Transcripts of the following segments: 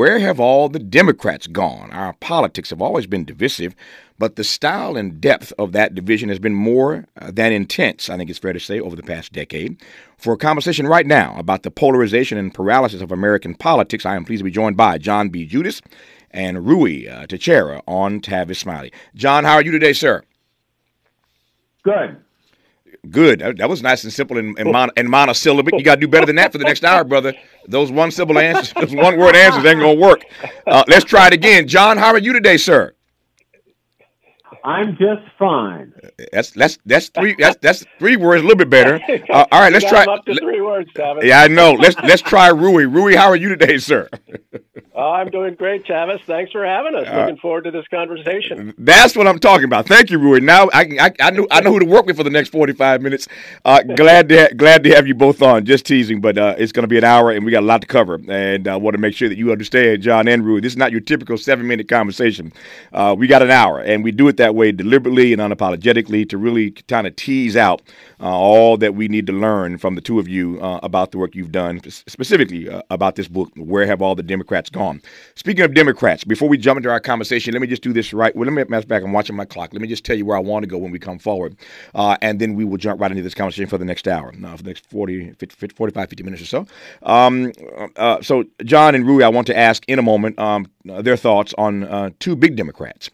Where have all the Democrats gone? Our politics have always been divisive, but the style and depth of that division has been more uh, than intense, I think it's fair to say, over the past decade. For a conversation right now about the polarization and paralysis of American politics, I am pleased to be joined by John B. Judis and Ruy uh, Teixeira on Tavis Smiley. John, how are you today, sir? Good. Good. That, was nice and simple and, and, mon- and monosyllabic. You got to do better than that for the next hour, brother. Those one syllable answers, those one word answers ain't going to work. Uh, let's try it again. John, how are you today, sir? I'm just fine. That's that's that's three that's that's three words, a little bit better. Uh, all right, let's try. Up to three words, Tavis. Yeah, I know. Let's let's try Ruy. Ruy, how are you today, sir? Oh, I'm doing great, Tavis. Thanks for having us. Uh, Looking forward to this conversation. That's what I'm talking about. Thank you, Ruy. Now I I, I know I know who to work with for the next 45 minutes. Uh, glad to ha- glad to have you both on. Just teasing, but uh, it's going to be an hour, and we got a lot to cover. And I want to make sure that you understand, John and Ruy. This is not your typical seven minute conversation. Uh, we got an hour, and we do it that way deliberately and unapologetically to really kind of tease out uh, all that we need to learn from the two of you uh, about the work you've done, specifically uh, about this book, Where Have All the Democrats Gone? Speaking of Democrats, before we jump into our conversation, let me just do this right. Well, let me mess back. I'm watching my clock. Let me just tell you where I want to go when we come forward. Uh, and then we will jump right into this conversation for the next hour, uh, for the next 40, 50, 45, 50 minutes or so. Um, uh, so, John and Ruy, I want to ask in a moment um, their thoughts on two big Democrats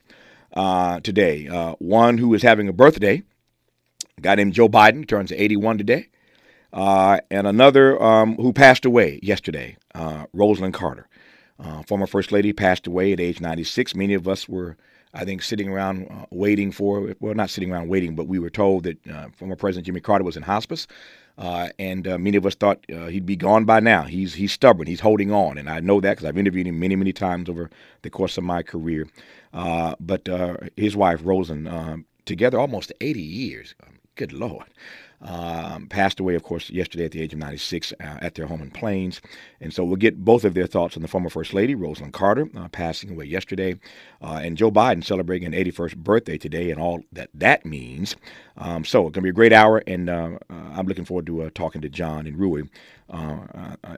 today. one who is having a birthday a guy named Joe Biden turns 81 today, uh, and another um, who passed away yesterday, uh, Rosalynn Carter, uh, former First Lady, passed away at age 96. Many of us were, I think, sitting around uh, waiting for, well, not sitting around waiting, but we were told that uh, former President Jimmy Carter was in hospice. Uh, and uh, many of us thought uh, he'd be gone by now. He's he's stubborn. He's holding on, and I know that because I've interviewed him many many times over the course of my career. But his wife Rosalynn, um, together almost 80 years. Good Lord. Um, passed away, of course, yesterday at the age of 96 uh, at their home in Plains. And so we'll get both of their thoughts on the former First Lady, Rosalind Carter, uh, passing away yesterday, uh, and Joe Biden celebrating an 81st birthday today and all that that means. Um, so it's going to be a great hour, and uh, uh, I'm looking forward to uh, talking to John and Ruy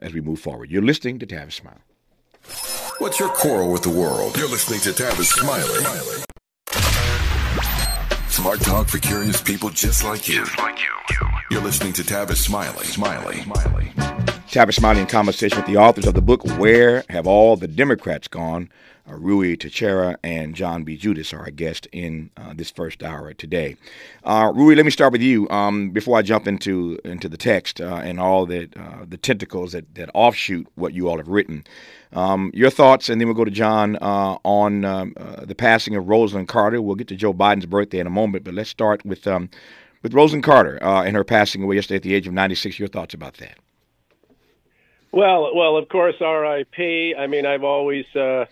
as we move forward. You're listening to Tavis Smiley. What's your quarrel with the world? You're listening to Tavis Smiley. Smart talk for curious people just like you. Just like you. You're listening to Tavis Smiley. Smiley. Smiley. Tavis Smiley in conversation with the authors of the book Where Have All the Democrats Gone? Uh, Ruy Teixeira and John B. Judis are our guest in uh, this first hour today. Uh, Ruy, let me start with you um, before I jump into into the text uh, and all the uh, the tentacles that, that offshoot what you all have written. Um, your thoughts, and then we'll go to John uh, on um, uh, the passing of Rosalind Carter. We'll get to Joe Biden's birthday in a moment, but let's start with um, with Rosalynn Carter uh, and her passing away yesterday at the age of 96. Your thoughts about that? Well, well, of course, R.I.P. I mean, I've always, uh,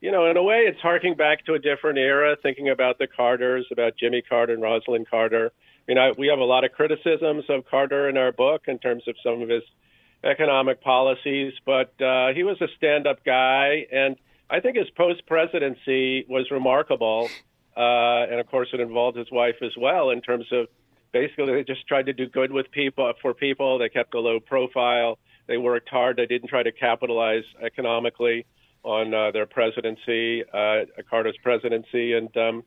you know, in a way, it's harking back to a different era, thinking about the Carters, about Jimmy Carter and Rosalind Carter. You know, we have a lot of criticisms of Carter in our book in terms of some of his economic policies, but uh, he was a stand-up guy, and I think his post-presidency was remarkable. Uh, and of course, it involved his wife as well in terms of basically they just tried to do good with people for people. They kept a low profile. They worked hard. They didn't try to capitalize economically on uh, their presidency, uh, Carter's presidency, and um,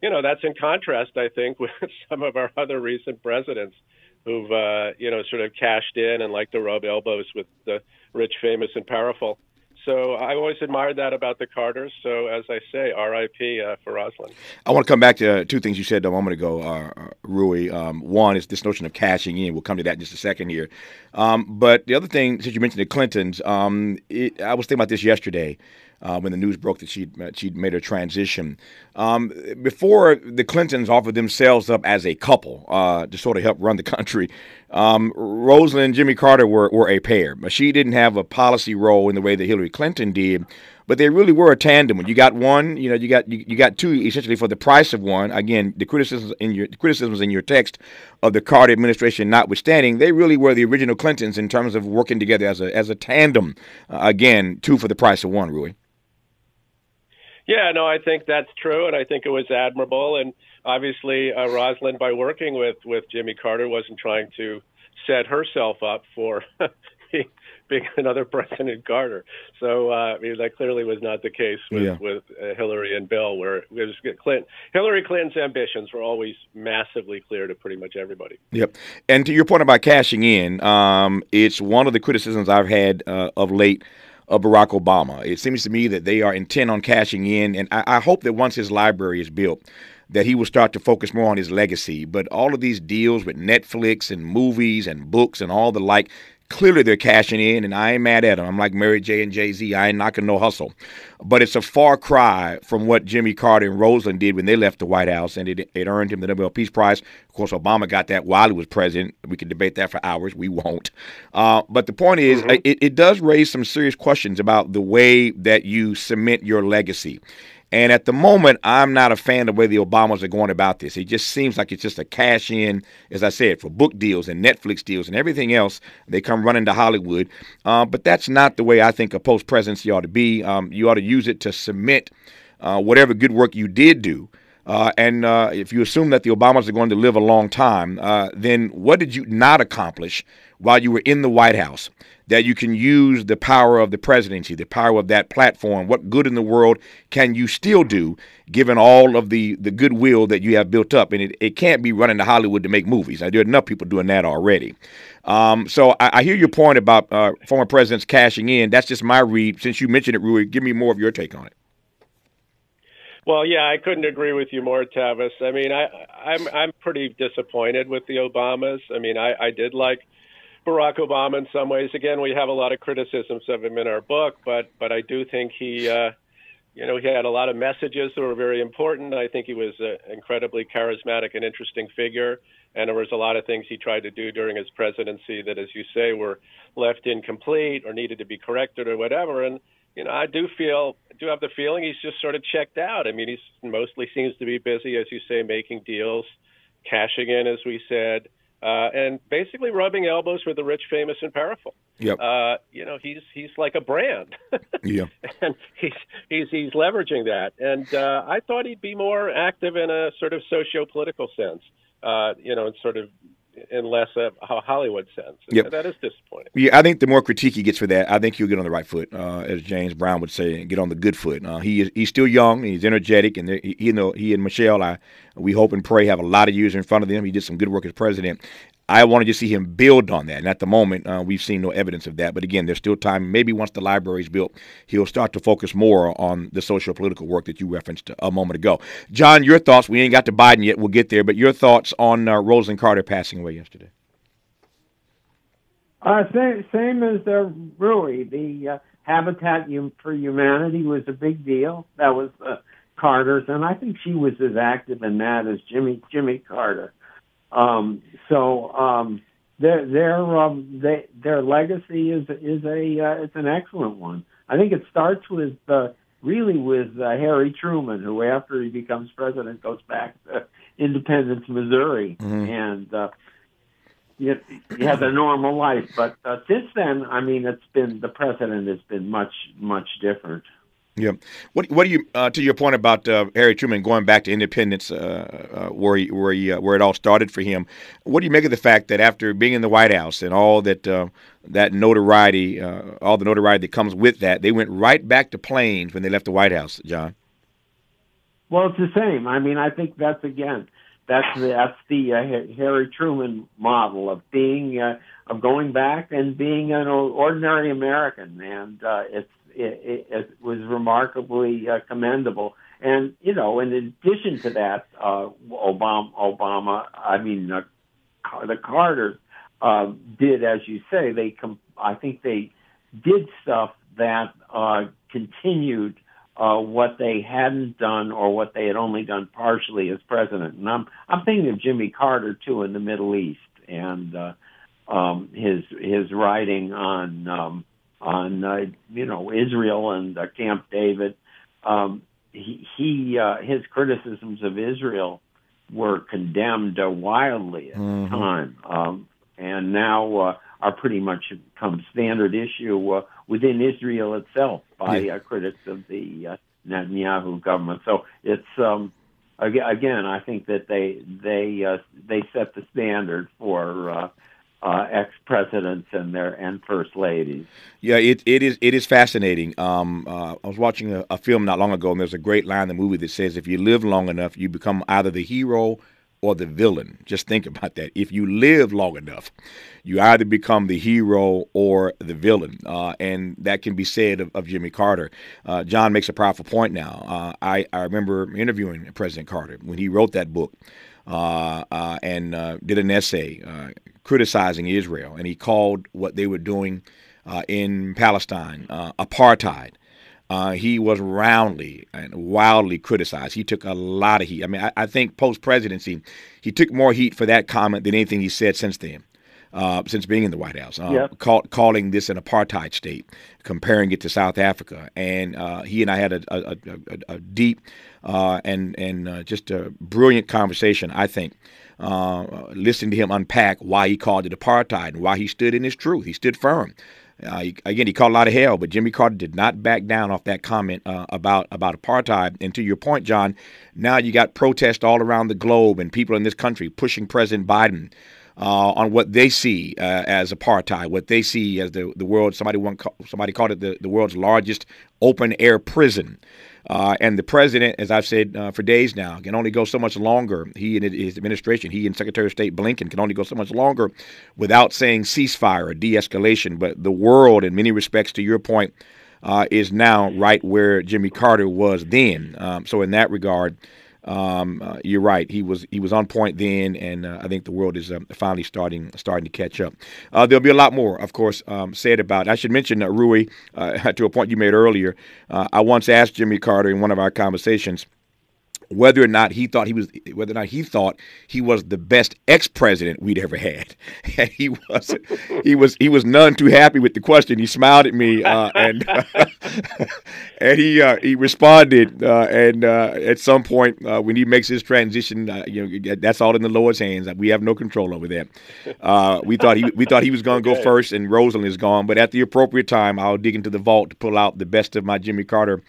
you know that's in contrast, I think, with some of our other recent presidents who've uh, you know sort of cashed in and like to rub elbows with the rich, famous, and powerful. So I always admired that about the Carters. So as I say, R.I.P. Uh, for Rosalynn. I want to come back to uh, two things you said a moment ago, uh, uh, Ruy. Um, one is this notion of cashing in. We'll come to that in just a second here. Um, but the other thing, since you mentioned the Clintons, um, it, I was thinking about this yesterday uh, when the news broke that she'd, uh, she'd made her transition. Um, before the Clintons offered themselves up as a couple uh, to sort of help run the country, um, Rosalynn and Jimmy Carter were, were a pair. She didn't have a policy role in the way that Hillary Clinton did, but they really were a tandem. When you got one, you know, you got you, you got two essentially for the price of one. Again, the criticisms in your criticisms in your text of the Carter administration notwithstanding, they really were the original Clintons in terms of working together as a as a tandem. Uh, again, two for the price of one, Ruy. Yeah, no, I think that's true, and I think it was admirable. And obviously, uh, Rosalynn, by working with with Jimmy Carter, wasn't trying to set herself up for being, being another President Carter. So uh, I mean, that clearly was not the case with Yeah. with uh, Hillary and Bill, where it was Clinton. Hillary Clinton's ambitions were always massively clear to pretty much everybody. Yep. And to your point about cashing in, um, it's one of the criticisms I've had uh, of late of Barack Obama. It seems to me that they are intent on cashing in, and I, I hope that once his library is built, that he will start to focus more on his legacy. But all of these deals with Netflix and movies and books and all the like, clearly they're cashing in, and I ain't mad at them. I'm like Mary J. and Jay Z. I ain't knocking no hustle. But it's a far cry from what Jimmy Carter and Rosalynn did when they left the White House, and it, it earned him the Nobel Peace Prize. Of course, Obama got that while he was president. We can debate that for hours. We won't. Uh, but the point is, uh, it, it does raise some serious questions about the way that you cement your legacy. And at the moment, I'm not a fan of the way the Obamas are going about this. It just seems like it's just a cash in, as I said, for book deals and Netflix deals and everything else. They come running to Hollywood. Uh, but that's not the way I think a post presidency ought to be. Um, you ought to use it to cement uh, whatever good work you did do. Uh, and uh, if you assume that the Obamas are going to live a long time, uh, then what did you not accomplish while you were in the White House that you can use the power of the presidency, the power of that platform? What good in the world can you still do given all of the, the goodwill that you have built up? And it, it can't be running to Hollywood to make movies. Now, there are enough people doing that already. Um, so I, I hear your point about uh, former presidents cashing in. That's just my read. Since you mentioned it, Ruy, give me more of your take on it. Well, yeah, I couldn't agree with you more, Tavis. I mean, I, I'm I'm pretty disappointed with the Obamas. I mean, I, I did like Barack Obama in some ways. Again, we have a lot of criticisms of him in our book, but but I do think he, uh, you know, he had a lot of messages that were very important. I think he was an incredibly charismatic and interesting figure, and there was a lot of things he tried to do during his presidency that, as you say, were left incomplete or needed to be corrected or whatever. And you know, I do feel, do have the feeling he's just sort of checked out. I mean, he's mostly seems to be busy, as you say, making deals, cashing in, as we said, uh, and basically rubbing elbows with the rich, famous, and powerful. Yep. Uh, you know, he's he's like a brand, Yeah. and he's he's he's leveraging that. And uh, I thought he'd be more active in a sort of socio-political sense. Uh, you know, and sort of in less of a Hollywood sense. Yep. That is disappointing. Yeah, I think the more critique he gets for that, I think he'll get on the right foot, uh, as James Brown would say, get on the good foot. Uh, he is he's still young, he's energetic, and he, you know he and Michelle, I we hope and pray have a lot of years in front of them. He did some good work as president. I wanted to see him build on that, and at the moment, uh, we've seen no evidence of that. But again, there's still time. Maybe once the library is built, he'll start to focus more on the social political work that you referenced a moment ago. John, your thoughts? We ain't got to Biden yet. We'll get there, but your thoughts on uh, Rosalind Carter passing away yesterday? Uh, same, same as uh, Ruy. The uh, Habitat for Humanity was a big deal. That was uh, Carter's, and I think she was as active in that as Jimmy Jimmy Carter. Um, so um, their their um, they, their legacy is is a uh, it's an excellent one. I think it starts with uh, really with uh, Harry Truman, who after he becomes president goes back to Independence, Missouri, and uh, you, you have a normal life. But uh, since then, I mean, it's been the president has been much much different. Yeah. What What do you uh, to your point about uh, Harry Truman going back to independence, uh, uh, where he, where he, uh, where it all started for him? What do you make of the fact that after being in the White House and all that uh, that notoriety, all the notoriety that comes with that, they went right back to Plains when they left the White House, John? Well, it's the same. I mean, I think that's again, that's the that's the Harry Truman model of being of going back and being an ordinary American, and it's it, it, was remarkably uh, commendable. And you know, in addition to that, uh, Obama, Obama, I mean, uh, the Carters uh, did, as you say, they com- I think they did stuff that uh, continued uh, what they hadn't done or what they had only done partially as president. And I'm I'm thinking of Jimmy Carter too in the Middle East and uh, um, his his writing on um, on uh, you know Israel and uh, Camp David. Um, he he uh, his criticisms of Israel were condemned uh, wildly at the time, um, and now uh, are pretty much become standard issue uh, within Israel itself by Yeah. uh, critics of the uh, Netanyahu government. So it's um, again, I think that they they uh, they set the standard for uh, uh, ex presidents and their and first ladies. Yeah, it it is it is fascinating. Um, uh, I was watching a, a, film not long ago, and there's a great line in the movie that says, "If you live long enough, you become either the hero or the villain." Just think about that. If you live long enough, you either become the hero or the villain, uh, and that can be said of, of Jimmy Carter. Uh, John makes a powerful point. Now, uh, I I remember interviewing President Carter when he wrote that book. Uh, uh, and uh, did an essay criticizing Israel, and he called what they were doing uh, in Palestine uh, apartheid. Uh, he was roundly and wildly criticized. He took a lot of heat. I mean, I, I think post presidency, he took more heat for that comment than anything he said since then. Uh, since being in the White House, uh, yep. call, calling this an apartheid state, comparing it to South Africa, and uh, he and I had a, a, a, a deep uh, and and uh, just a brilliant conversation. I think uh, listening to him unpack why he called it apartheid and why he stood in his truth. He stood firm. Uh, he, again, he caught a lot of hell, but Jimmy Carter did not back down off that comment uh, about about apartheid. And to your point, John, now you got protests all around the globe and people in this country pushing President Biden uh, on what they see uh, as apartheid, what they see as the the world. Somebody one somebody called it the, the world's largest open air prison. Uh, and the president, as I've said uh, for days now, can only go so much longer. He and his administration, he and Secretary of State Blinken can only go so much longer without saying ceasefire or de escalation. But the world, in many respects, to your point, uh, is now right where Jimmy Carter was then. Um, so, in that regard, um, uh, you're right. He was he was on point then, and uh, I think the world is uh, finally starting starting to catch up. Uh, there'll be a lot more, of course, um, said about. It. I should mention uh, Ruy uh, to a point you made earlier. I once asked Jimmy Carter in one of our conversations whether or not he thought he was whether or not he thought he was the best ex-president we'd ever had. And he was he was he was none too happy with the question. He smiled at me uh, and and he uh, he responded uh, and uh, at some point uh, when he makes his transition uh, you know that's all in the Lord's hands. We have no control over that. We thought he we thought he was going to okay. go first and Rosalynn is gone but at the appropriate time I'll dig into the vault to pull out the best of my Jimmy Carter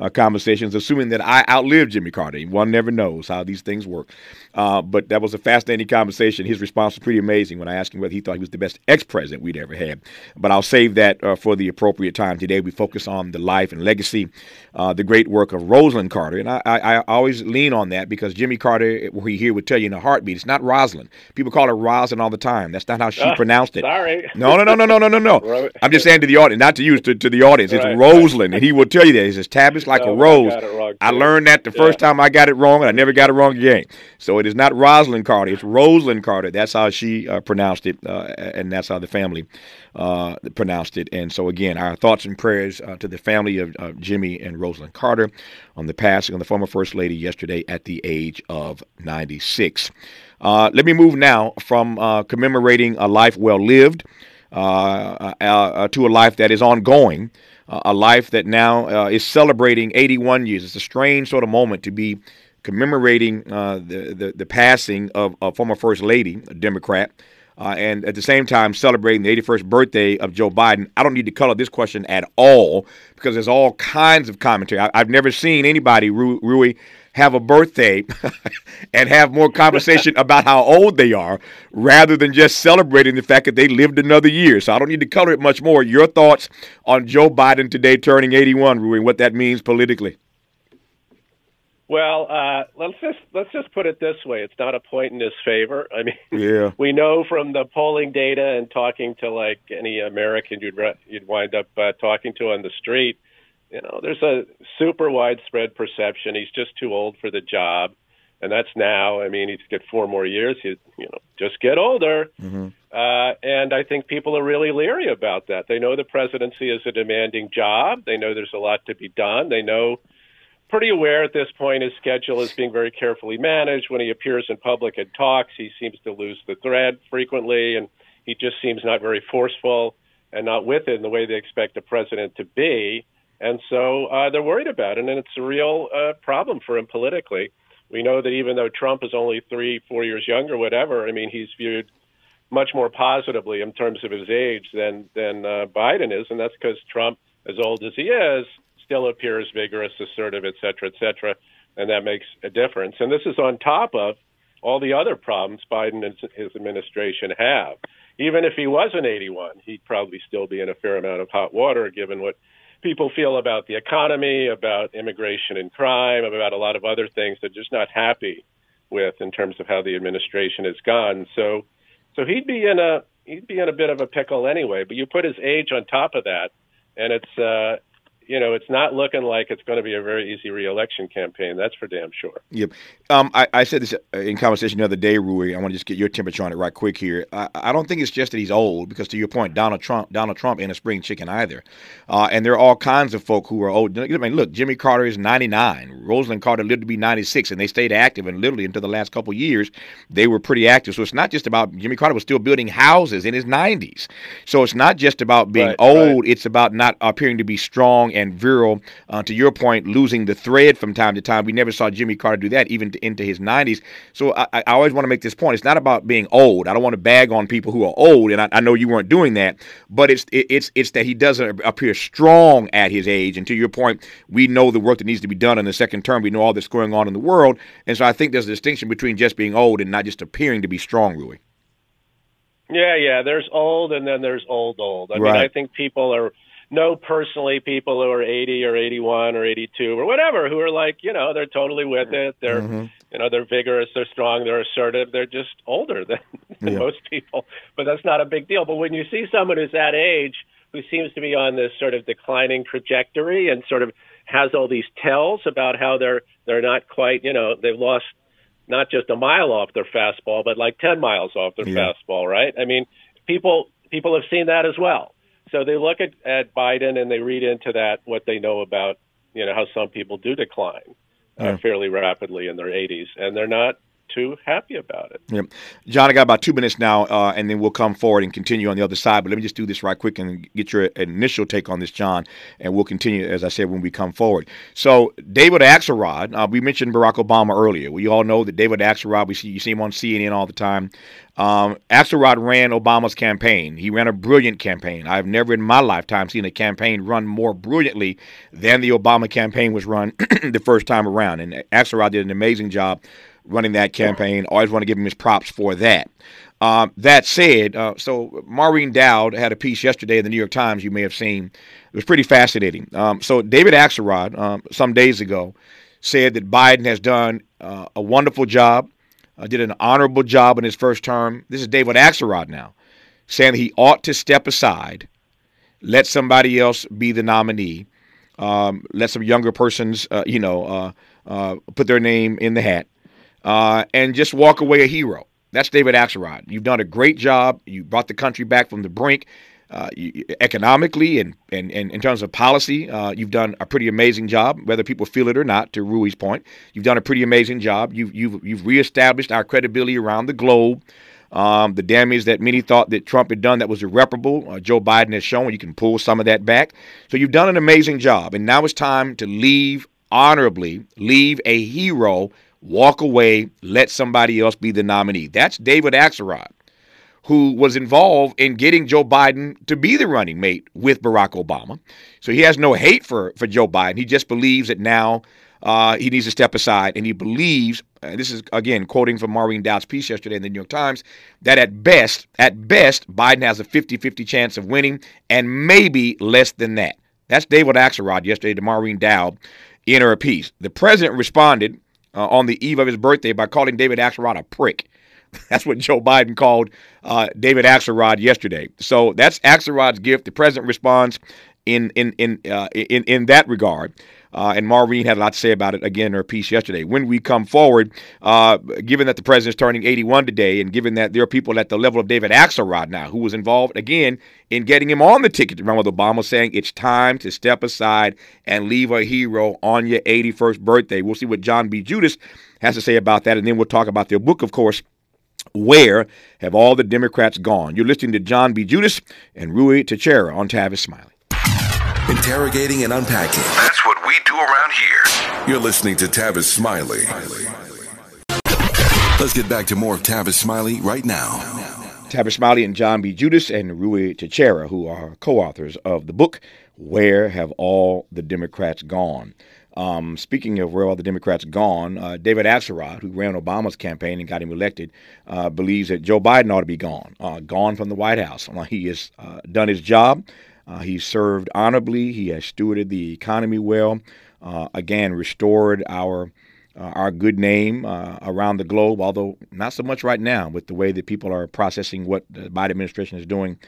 uh, conversations, assuming that I outlived Jimmy Carter. One never knows how these things work. Uh, but that was a fascinating conversation. His response was pretty amazing when I asked him whether he thought he was the best ex president we'd ever had. But I'll save that uh, for the appropriate time. Today, we focus on the life and legacy, uh, the great work of Rosalynn Carter. And I, I, I, always lean on that because Jimmy Carter, he here would tell you in a heartbeat, it's not Rosalind. People call her Rosalind all the time. That's not how she pronounced it. Sorry. No, no, no, no, no, no, no, no. I'm just saying to the audience, not to you, to, to the audience. It's right. Right. And he will tell you that. He says, Tavis like no, a rose. I, I learned that the yeah. first time I got it wrong, and I never got it wrong again. So it is not Rosalind Carter; it's Rosalynn Carter. That's how she uh, pronounced it, uh, and that's how the family uh, pronounced it. And so again, our thoughts and prayers uh, to the family of Jimmy and Rosalynn Carter on the passing of the former First Lady yesterday at the age of 96. Uh, let me move now from uh, commemorating a life well lived to a life that is ongoing uh, a life that now uh, is celebrating 81 years. It's a strange sort of moment to be commemorating uh, the, the, the passing of a former First Lady, a Democrat, uh, and at the same time celebrating the 81st birthday of Joe Biden. I don't need to color this question at all because there's all kinds of commentary. I, have never seen anybody, Ruy, have a birthday and have more conversation about how old they are rather than just celebrating the fact that they lived another year. So I don't need to color it much more. Your thoughts on Joe Biden today turning 81, Ruy, and what that means politically? Well, uh, let's just let's just put it this way: it's not a point in his favor. I mean, yeah. we know from the polling data and talking to like any American you'd you'd wind up uh, talking to on the street you know, there's a super widespread perception he's just too old for the job, and that's now. I mean, he's got four more years. He, you know, just get older. Mm-hmm. Uh, and I think people are really leery about that. They know the presidency is a demanding job. They know there's a lot to be done. They know, pretty aware at this point, his schedule is being very carefully managed. When he appears in public and talks, he seems to lose the thread frequently, and he just seems not very forceful and not with it in the way they expect a president to be. And so uh, they're worried about it, and it's a real uh, problem for him politically. We know that even though Trump is only three, four years younger, whatever, I mean, he's viewed much more positively in terms of his age than than uh, Biden is, and that's because Trump, as old as he is, still appears vigorous, assertive, et cetera, et cetera, and that makes a difference. And this is on top of all the other problems Biden and his administration have. Even if he wasn't 81, he'd probably still be in a fair amount of hot water given what people feel about the economy, about immigration and crime, about a lot of other things they're just not happy with in terms of how the administration has gone. So, so he'd be in a he'd be in a bit of a pickle anyway. But you put his age on top of that, and it's uh, you know, it's not looking like it's going to be a very easy reelection campaign. That's for damn sure. Yep. Um, I, I, said this uh, in conversation the other day, Ruy. I want to just get your temperature on it right quick here. I, I, don't think it's just that he's old, because to your point, Donald Trump, Donald Trump ain't a spring chicken either. Uh, and there are all kinds of folk who are old. I mean, look, Jimmy Carter is 99. Rosalind Carter lived to be 96, and they stayed active. And literally until the last couple years, they were pretty active. So it's not just about Jimmy Carter was still building houses in his 90s. So it's not just about being right, old. Right. It's about not appearing to be strong and virile uh, to your point, losing the thread from time to time. We never saw Jimmy Carter do that, even to, into his 90s. So I, I always want to make this point. It's not about being old. I don't want to bag on people who are old, and I, I know you weren't doing that. But it's it, it's it's that he doesn't appear strong at his age. And to your point, we know the work that needs to be done in the second term. We know all that's going on in the world, and so I think there's a distinction between just being old and not just appearing to be strong, Ruy. Yeah, yeah. There's old, and then there's old, old. I Right. mean, I think people are know personally people who are 80 or 81 or 82 or whatever who are like, you know, they're totally with it. They're, Mm-hmm. you know, they're vigorous, they're strong, they're assertive. They're just older than, than Yeah. most people, but that's not a big deal. But when you see someone who's that age who seems to be on this sort of declining trajectory and sort of has all these tells about how they're they're not quite, you know, they've lost not just a mile off their fastball, but like 10 miles off their Yeah. fastball, right? I mean, people people have seen that as well. So they look at, at Biden and they read into that what they know about, you know, how some people do decline uh, Yeah. fairly rapidly in their 80s, and they're not too happy about it. Yep. John, I got about two minutes now, uh, and then we'll come forward and continue on the other side. But let me just do this right quick and get your initial take on this, John, and we'll continue, as I said, when we come forward. So, David Axelrod, uh, we mentioned Barack Obama earlier. We all know that David Axelrod, we see, you see him on CNN all the time. Um, Axelrod ran Obama's campaign. He ran a brilliant campaign. I've never in my lifetime seen a campaign run more brilliantly than the Obama campaign was run the first time around. And Axelrod did an amazing job running that campaign. Always want to give him his props for that. Um, that said, uh, so Maureen Dowd had a piece yesterday in the New York Times you may have seen. It was pretty fascinating. Um, so David Axelrod, um, some days ago, said that Biden has done uh, a wonderful job, uh, did an honorable job in his first term. This is David Axelrod now, saying that he ought to step aside, let somebody else be the nominee, um, let some younger persons, uh, you know, uh, uh, put their name in the hat, uh, and just walk away a hero. That's David Axelrod. You've done a great job. You brought the country back from the brink. Uh, you, economically and, and, and in terms of policy, uh, you've done a pretty amazing job, whether people feel it or not. To Ruy's point, you've done a pretty amazing job. You've you've you've reestablished our credibility around the globe. Um, the damage that many thought that Trump had done that was irreparable, uh, Joe Biden has shown you can pull some of that back. So you've done an amazing job, and now it's time to leave honorably, leave a hero, walk away, let somebody else be the nominee. That's David Axelrod who was involved in getting Joe Biden to be the running mate with Barack Obama. So he has no hate for, for Joe Biden. He just believes that now uh, he needs to step aside, and he believes. Uh, this is again quoting from Maureen Dowd's piece yesterday in the New York Times that at best, at best, Biden has a 50-50 chance of winning, and maybe less than that. That's David Axelrod yesterday to Maureen Dowd in her piece. The president responded uh, on the eve of his birthday by calling David Axelrod a prick. That's what Joe Biden called uh, David Axelrod yesterday. So that's Axelrod's gift. The president responds in in in uh, in in that regard. Uh, and Maureen had a lot to say about it again in her piece yesterday. When we come forward, uh, given that the president's turning 81 today, and given that there are people at the level of David Axelrod now who was involved again in getting him on the ticket to run with Obama, saying it's time to step aside and leave a hero on your 81st birthday. We'll see what John B. Judis has to say about that, and then we'll talk about their book, of course. Where have all the Democrats gone? You're listening to John B. Judis and Ruy Teixeira on Tavis Smiley. Interrogating and unpacking. That's what we do around here. You're listening to Tavis Smiley. Let's get back to more of Tavis Smiley right now. Tavis Smiley and John B. Judis and Ruy Teixeira, who are co-authors of the book "Where Have All the Democrats Gone." Um, speaking of where all the Democrats gone, uh, David Axelrod, who ran Obama's campaign and got him elected, uh, believes that Joe Biden ought to be gone, uh, gone from the White House. he has uh, done his job. Uh, he served honorably. He has stewarded the economy well. Uh, again, restored our our good name around the globe, although not so much right now with the way that people are processing what the Biden administration is doing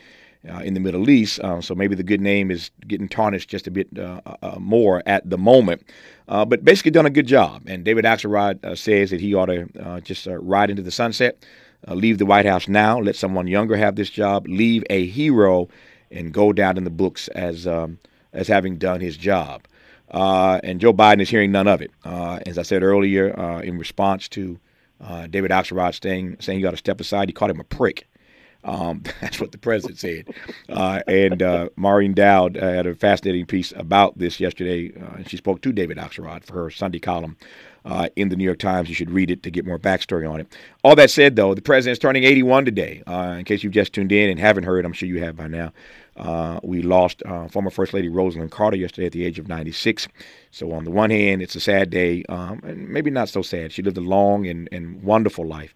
uh, in the Middle East. Uh, so maybe the good name is getting tarnished just a bit uh, uh more at the moment. Uh, but basically done a good job. And David Axelrod uh, says that he ought to just ride into the sunset, leave the White House now, let someone younger have this job, leave a hero, and go down in the books as um, as having done his job. and Joe Biden is hearing none of it. as I said earlier, in response to David Axelrod saying saying you got to step aside, he called him a prick. Um, that's what the president said. Uh, and uh, Maureen Dowd uh, had a fascinating piece about this yesterday. Uh, and she spoke to David Axelrod for her Sunday column uh, in the New York Times. You should read it to get more backstory on it. All that said, though, the president's turning 81 today. Uh, in case you've just tuned in and haven't heard, I'm sure you have by now. We lost former First Lady Rosalind Carter yesterday at the age of 96. So, on the one hand, it's a sad day, um, and maybe not so sad. She lived a long and, and wonderful life.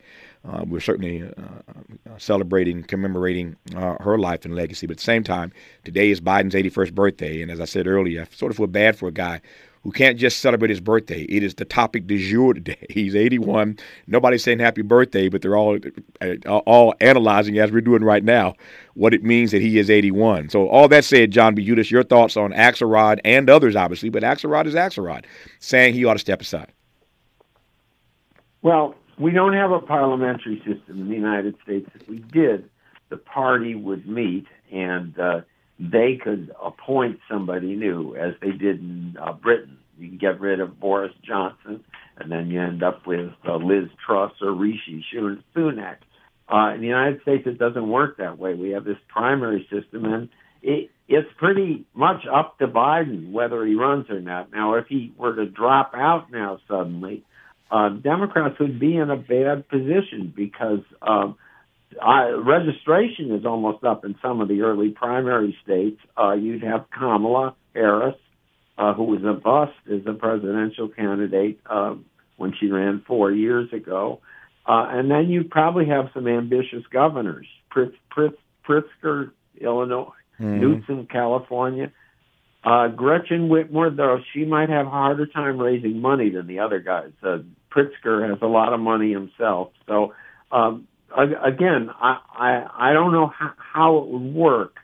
Uh, we're certainly uh, uh, celebrating, commemorating uh, her life and legacy. But at the same time, today is Biden's 81st birthday. And as I said earlier, I sort of feel bad for a guy who can't just celebrate his birthday. It is the topic du jour today. He's 81. Nobody's saying happy birthday, but they're all uh, all analyzing as we're doing right now what it means that he is 81. So all that said, John B. Judis, your thoughts on Axelrod and others, obviously, but Axelrod is Axelrod, saying he ought to step aside. Well, we don't have a parliamentary system in the United States. If we did, the party would meet and uh, they could appoint somebody new, as they did in uh, Britain. You can get rid of Boris Johnson, and then you end up with uh, Liz Truss or Rishi Sunak. Uh, in the United States, it doesn't work that way. We have this primary system, and it, it's pretty much up to Biden whether he runs or not. Now, if he were to drop out now suddenly, uh, Democrats would be in a bad position because um, I, registration is almost up in some of the early primary states. Uh, you'd have Kamala Harris, uh, who was a bust as a presidential candidate uh, when she ran four years ago. Uh, and then you'd probably have some ambitious governors, Pritz, Pritz, Pritzker, Illinois, mm-hmm. Newsom, California. Uh, Gretchen Whitmer, though, she might have a harder time raising money than the other guys. Uh, Pritzker has a lot of money himself. So, um, again, I, I, I don't know how, how it would work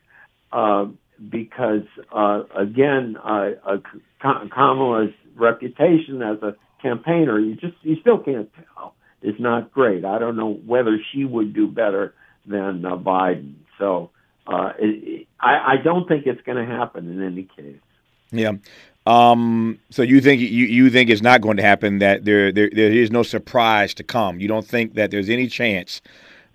uh, because, uh, again, uh, uh, Kamala's reputation as a campaigner, you just you still can't tell, is not great. I don't know whether she would do better than uh, Biden. So uh, it, I, I don't think it's going to happen in any case. Yeah. Um, so you think you, you think it's not going to happen that there, there there is no surprise to come. You don't think that there's any chance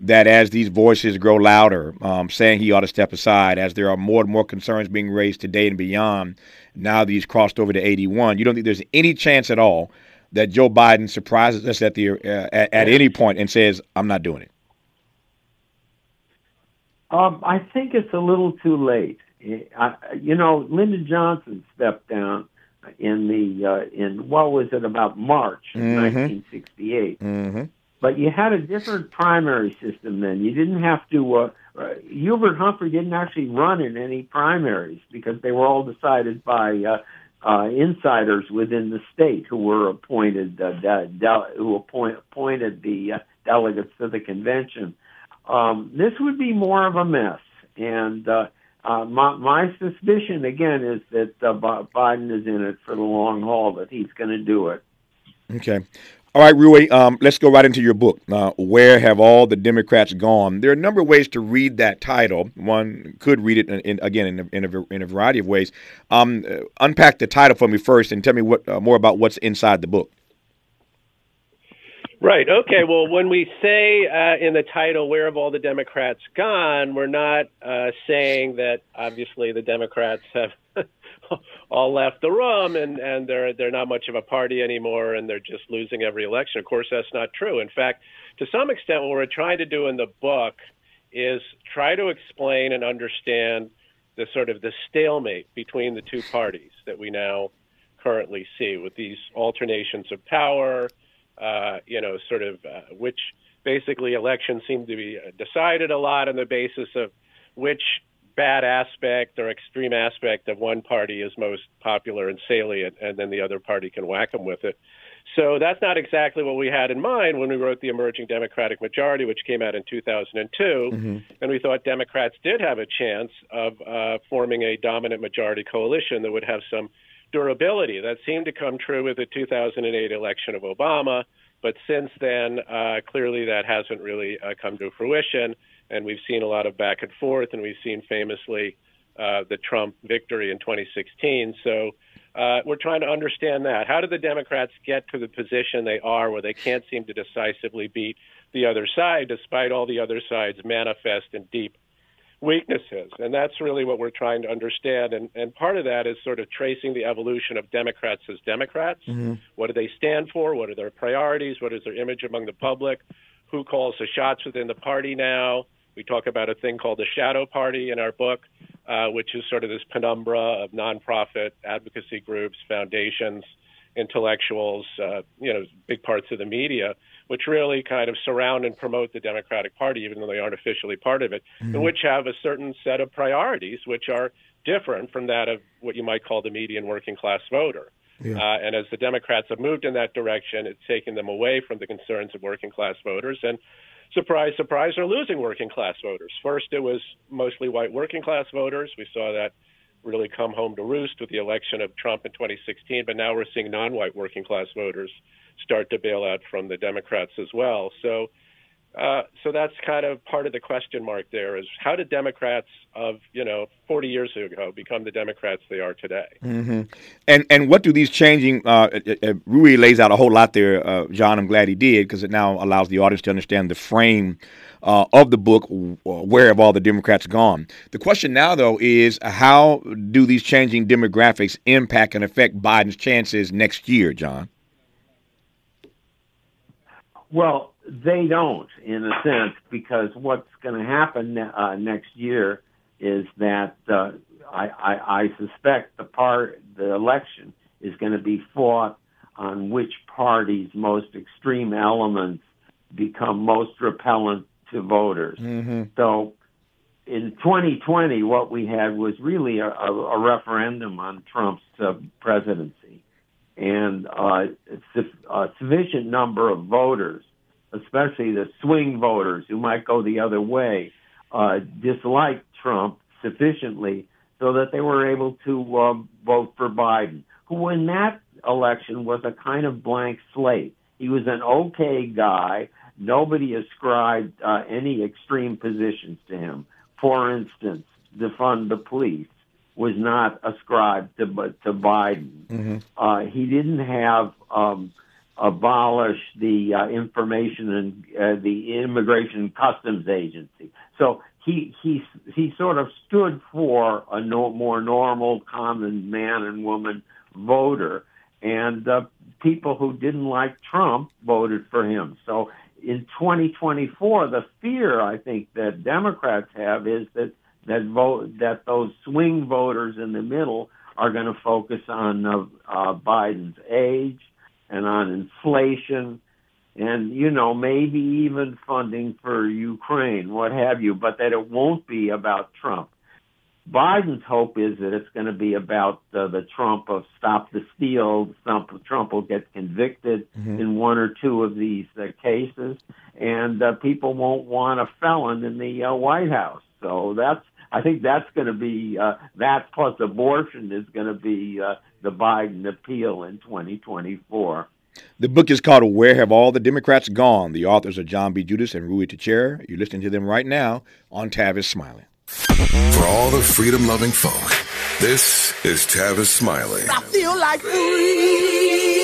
that as these voices grow louder, um, saying he ought to step aside, as there are more and more concerns being raised today and beyond, now that he's crossed over to 81, you don't think there's any chance at all that Joe Biden surprises us at the uh, at, at any point and says, "I'm not doing it." Um, I think it's a little too late. I, you know, Lyndon Johnson stepped down in the uh, in what was it about March mm-hmm. 1968. Mm-hmm. But you had a different primary system then. You didn't have to. Uh, uh, Hubert Humphrey didn't actually run in any primaries because they were all decided by uh, uh, insiders within the state who were appointed uh, de- de- who appoint- appointed the uh, delegates to the convention. Um, this would be more of a mess, and uh, uh, my, my suspicion again is that uh, Biden is in it for the long haul. That he's going to do it. Okay. All right, Ruy, um, let's go right into your book. Uh, Where Have All the Democrats Gone? There are a number of ways to read that title. One could read it, in, in, again, in a, in, a, in a, variety of ways. Um, uh, unpack the title for me first and tell me what uh, more about what's inside the book. Right. Okay. Well, when we say uh, in the title, "Where have all the Democrats gone?" we're not uh, saying that obviously the Democrats have all left the room and and they're they're not much of a party anymore and they're just losing every election. Of course, that's not true. In fact, to some extent, what we're trying to do in the book is try to explain and understand the sort of the stalemate between the two parties that we now currently see with these alternations of power, uh, you know, sort of uh, which basically elections seem to be decided a lot on the basis of which bad aspect or extreme aspect of one party is most popular and salient, and then the other party can whack them with it. So that's not exactly what we had in mind when we wrote the Emerging Democratic Majority, which came out in 2002. Mm-hmm. And we thought Democrats did have a chance of uh, forming a dominant majority coalition that would have some durability. That seemed to come true with the 2008 election of Obama. But since then, uh, clearly that hasn't really uh, come to fruition. And we've seen a lot of back and forth, and we've seen famously uh, the Trump victory in 2016. So uh, we're trying to understand that. How did the Democrats get to the position they are where they can't seem to decisively beat the other side, despite all the other side's manifest and deep weaknesses? And that's really what we're trying to understand. And, and part of that is sort of tracing the evolution of Democrats as Democrats. Mm-hmm. What do they stand for? What are their priorities? What is their image among the public? Who calls the shots within the party now? We talk about a thing called the shadow party in our book, uh, which is sort of this penumbra of nonprofit advocacy groups, foundations, intellectuals, uh, you know, big parts of the media, which really kind of surround and promote the Democratic Party, even though they aren't officially part of it, mm-hmm. and which have a certain set of priorities, which are different from that of what you might call the median working class voter. Yeah. Uh, and as the Democrats have moved in that direction, it's taken them away from the concerns of working class voters and surprise, surprise, they're losing working class voters. First, it was mostly white working class voters. We saw that really come home to roost with the election of Trump in 2016, but now we're seeing non white working class voters start to bail out from the Democrats as well. So uh, so that's kind of part of the question mark there is how did Democrats of you know 40 years ago become the Democrats they are today? Mm-hmm. And and what do these changing? Uh, it, it lays out a whole lot there, uh, John. I'm glad he did because it now allows the audience to understand the frame uh, of the book. Where have all the Democrats gone? The question now, though, is how do these changing demographics impact and affect Biden's chances next year, John? Well, they don't, in a sense, because what's going to happen uh, next year is that uh, I, I, I suspect the part the election is going to be fought on which party's most extreme elements become most repellent to voters. Mm-hmm. So in 2020, what we had was really a, a, a referendum on Trump's uh, presidency. And uh, a sufficient number of voters especially the swing voters who might go the other way, uh, disliked Trump sufficiently so that they were able to uh, vote for Biden, who in that election was a kind of blank slate. He was an okay guy. Nobody ascribed uh, any extreme positions to him. For instance, defund the police was not ascribed to to Biden. Mm-hmm. Uh, he didn't have um, abolish the uh, information and uh, the immigration and customs agency. So he he he sort of stood for a no, more normal, common man and woman voter, and uh, people who didn't like Trump voted for him. So in 2024, the fear I think that Democrats have is that that vote that those swing voters in the middle are going to focus on uh, uh, Biden's age and on inflation and, you know, maybe even funding for Ukraine, what have you, but that it won't be about Trump. Biden's hope is that it's going to be about uh, the Trump of stop the steal. Trump, Trump will get convicted mm-hmm. in one or two of these uh, cases, and uh, people won't want a felon in the uh, White House. So that's, I think that's going to be uh, that plus abortion is going to be uh, the Biden appeal in 2024. The book is called Where Have All the Democrats Gone? The authors are John B. Judis and Ruy Teixeira. You're listening to them right now on Tavis Smiley. For all the freedom loving folk, this is Tavis Smiley. I feel like freedom.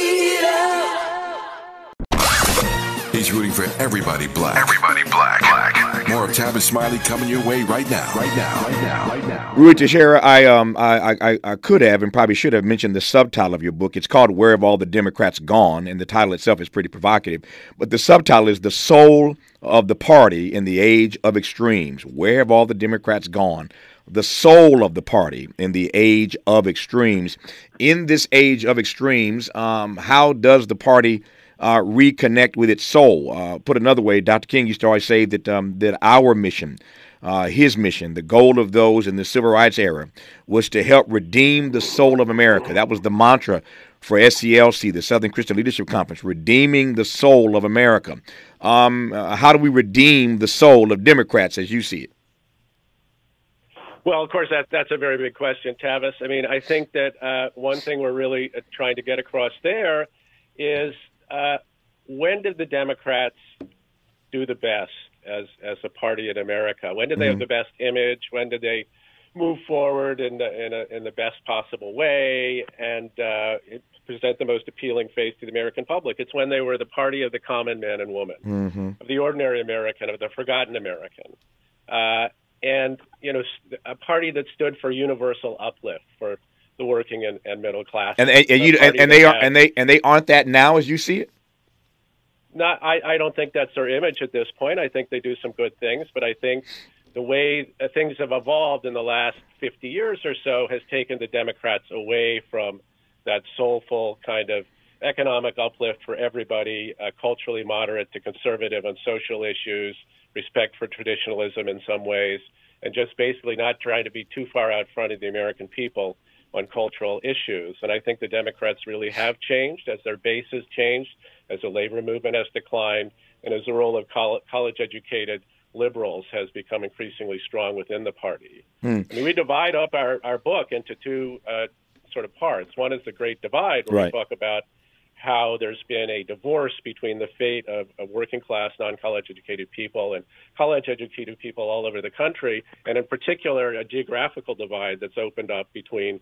He's rooting for everybody black. Everybody black. black. More of Tavis Smiley coming your way right now. Right now. Right now. Right now. Ruy Teixeira, I um I, I I could have and probably should have mentioned the subtitle of your book. It's called "Where Have All the Democrats Gone," and the title itself is pretty provocative. But the subtitle is "The Soul of the Party in the Age of Extremes." Where have all the Democrats gone? The soul of the party in the age of extremes. In this age of extremes, um, how does the party uh, reconnect with its soul? Uh, put another way, Dr. King used to always say that um, that our mission uh, his mission, the goal of those in the civil rights era, was to help redeem the soul of America. That was the mantra for SCLC, the Southern Christian Leadership Conference, redeeming the soul of America. Um, uh, how do we redeem the soul of Democrats as you see it? Well, of course, that, that's a very big question, Tavis. I mean, I think that uh, one thing we're really uh, trying to get across there is uh, when did the Democrats do the best as as a party in America? When did they have the best image? When did they move forward in the in, a, in the best possible way and uh, present the most appealing face to the American public? It's when they were the party of the common man and woman, Mm-hmm. of the ordinary American, of the forgotten American. Uh, and you know, a party that stood for universal uplift for the working and, and middle class. And, and, and you and, and they are and they and they aren't that now as you see it. not I, I don't think that's their image at this point. I think they do some good things, but I think the way things have evolved in the last 50 years or so has taken the Democrats away from that soulful kind of economic uplift for everybody, uh, culturally moderate to conservative on social issues, respect for traditionalism in some ways, and just basically not trying to be too far out front of the American people on cultural issues. And I think the Democrats really have changed as their base has changed, as the labor movement has declined, and as the role of college educated liberals has become increasingly strong within the party. I mean, we divide up our, our book into two uh, sort of parts. One is the Great Divide, where Right. we talk about how there's been a divorce between the fate of, of working class, non college educated people and college educated people all over the country, and in particular, a geographical divide that's opened up between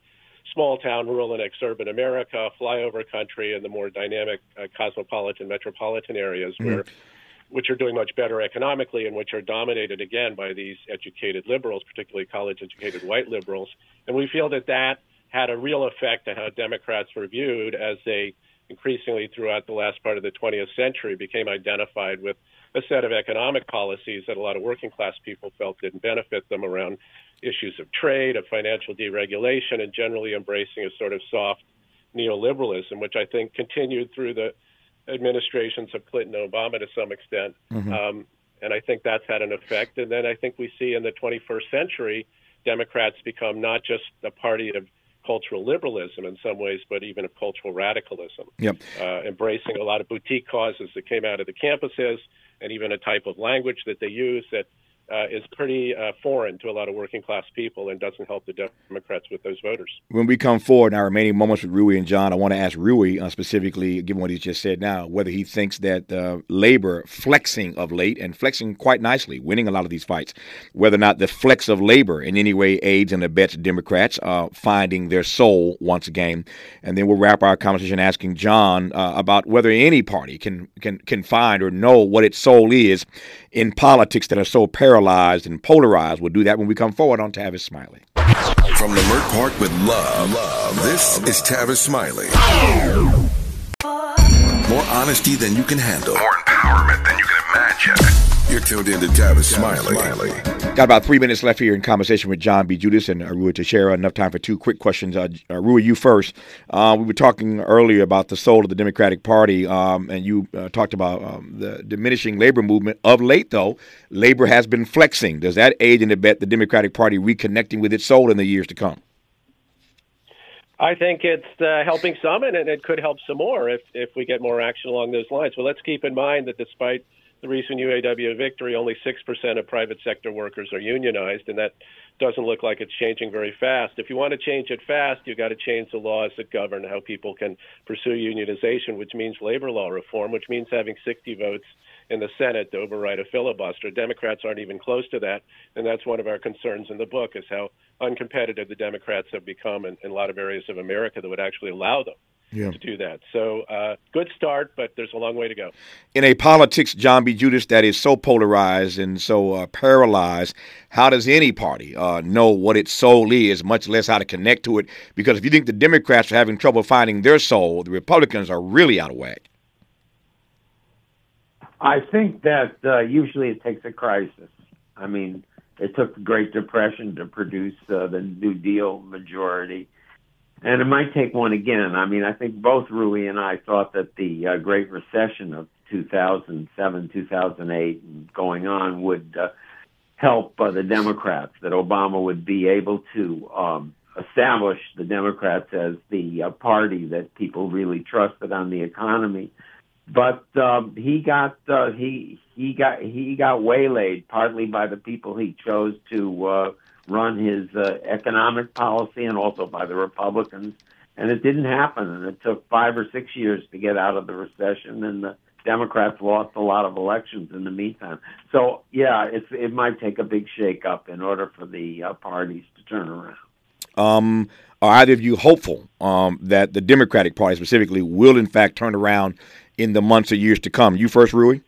small town, rural, and exurban America, flyover country, and the more dynamic uh, cosmopolitan, metropolitan areas where which are doing much better economically and which are dominated again by these educated liberals, particularly college educated white liberals. And we feel that that had a real effect on how Democrats were viewed as they increasingly throughout the last part of the 20th century became identified with a set of economic policies that a lot of working class people felt didn't benefit them around issues of trade, of financial deregulation, and generally embracing a sort of soft neoliberalism, which I think continued through the administrations of Clinton and Obama to some extent. Um, and I think that's had an effect. And then I think we see in the 21st century, Democrats become not just a party of cultural liberalism in some ways, but even of cultural radicalism, Yep. uh, embracing a lot of boutique causes that came out of the campuses and even a type of language that they use that uh, is pretty uh, foreign to a lot of working class people and doesn't help the Democrats with those voters. When we come forward in our remaining moments with Ruy and John, I want to ask Ruy uh, specifically, given what he just said now, whether he thinks that uh, labor flexing of late and flexing quite nicely, winning a lot of these fights, whether or not the flex of labor in any way aids and abets Democrats uh, finding their soul once again. And then we'll wrap our conversation asking John uh, about whether any party can, can, can find or know what its soul is in politics that are so paralyzed and polarized. We'll do that when we come forward on Tavis Smiley. From Leimert Park with love, love. This is Tavis Smiley. More honesty than you can handle. More empowerment than you can imagine. You're tuned in to Tavis Smiley. Got about three minutes left here in conversation with John B. Judis and Ruy Teixeira. Enough time for two quick questions. Uh, Ruy, you first. Uh, we were talking earlier about the soul of the Democratic Party, um, and you uh, talked about um, the diminishing labor movement. Of late, though, labor has been flexing. Does that aid and abet the Democratic Party reconnecting with its soul in the years to come? I think it's uh, helping some, and it could help some more if if we get more action along those lines. But let's keep in mind that despite the recent UAW victory, only six percent of private sector workers are unionized, and that doesn't look like it's changing very fast. If you want to change it fast, you've got to change the laws that govern how people can pursue unionization, which means labor law reform, which means having 60 votes in the Senate to override a filibuster. Democrats aren't even close to that, and that's one of our concerns in the book is how uncompetitive the Democrats have become in, in a lot of areas of America that would actually allow them Yeah. to do that. So uh, good start, but there's a long way to go. In a politics, John B. Judis, that is so polarized and so uh, paralyzed, how does any party uh, know what its soul is, much less how to connect to it? Because if you think the Democrats are having trouble finding their soul, the Republicans are really out of whack. I think that uh, usually it takes a crisis. I mean, it took the Great Depression to produce uh, the New Deal majority. And it might take one again. I mean, I think both Ruy and I thought that the uh, Great Recession of 2007, 2008, and going on would uh, help uh, the Democrats, that Obama would be able to um, establish the Democrats as the uh, party that people really trusted on the economy. But um, he got uh, he he got he got waylaid partly by the people he chose to uh, run his uh, economic policy and also by the Republicans. And it didn't happen. And it took five or six years to get out of the recession. And the Democrats lost a lot of elections in the meantime. So, yeah, it's, it might take a big shakeup in order for the uh, parties to turn around. Um, are either of you hopeful um, that the Democratic Party specifically will, in fact, turn around in the months or years to come? You first, Ruy?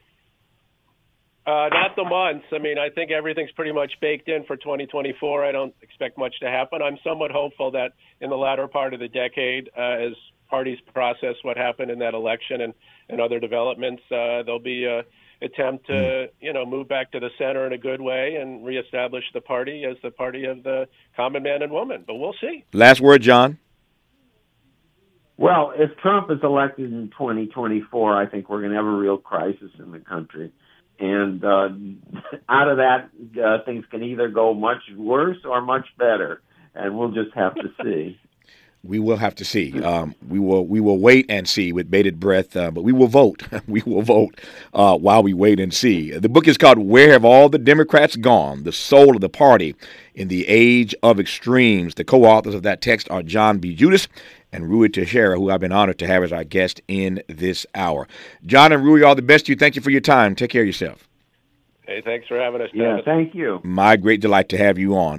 Uh, not the months. I mean, I think everything's pretty much baked in for 2024. I don't expect much to happen. I'm somewhat hopeful that in the latter part of the decade, uh, as parties process what happened in that election and, and other developments, uh, there'll be a attempt to, you know, move back to the center in a good way and reestablish the party as the party of the common man and woman. But we'll see. Last word, John. Well, if Trump is elected in 2024, I think we're going to have a real crisis in the country and uh, out of that, uh, things can either go much worse or much better, and we'll just have to see. We will have to see. Um, we will we will wait and see with bated breath, uh, but we will vote. we will vote uh, while we wait and see. The book is called "Where Have All the Democrats Gone?" The Soul of the Party in the Age of Extremes. The co-authors of that text are John B. Judis and Ruy Teixeira, who I've been honored to have as our guest in this hour. John and Ruy, all the best to you. Thank you for your time. Take care of yourself. Hey, thanks for having us. Yeah, Dennis. thank you. My great delight to have you on.